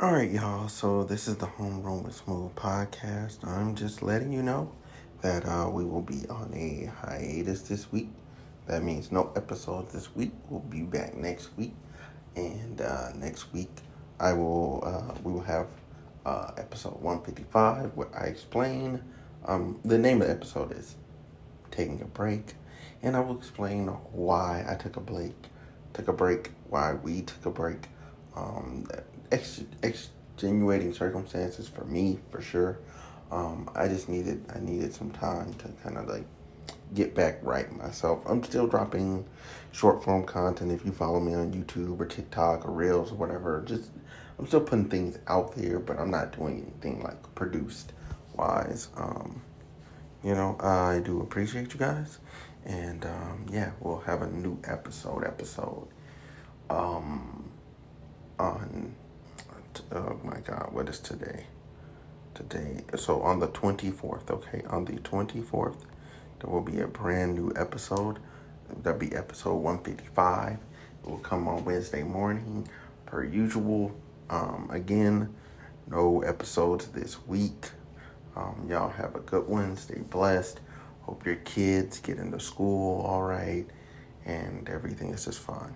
All right, y'all. So this is the Homegrown with Smooth podcast. I'm just letting you know that uh, we will be on a hiatus this week. That means no episodes this week. We'll be back next week, and uh, next week I will uh, we will have uh, episode 155 where I explain. Um, the name of the episode is "Taking a Break," and I will explain why I took a break, took a break, why we took a break. Um, ex- extenuating circumstances for me for sure. Um, I just needed I needed some time to kind of like get back right myself. I'm still dropping short form content. If you follow me on YouTube or TikTok or Reels or whatever, just I'm still putting things out there, but I'm not doing anything like produced wise. Um, you know, I do appreciate you guys, and um, yeah, we'll have a new episode episode um, on oh my god, what is today? Today, so on the 24th, okay, on the 24th, there will be a brand new episode. That'll be episode 155. It will come on Wednesday morning, per usual. Um, again, no episodes this week. Um, y'all have a good one. Stay blessed. Hope your kids get into school all right and everything is just fine.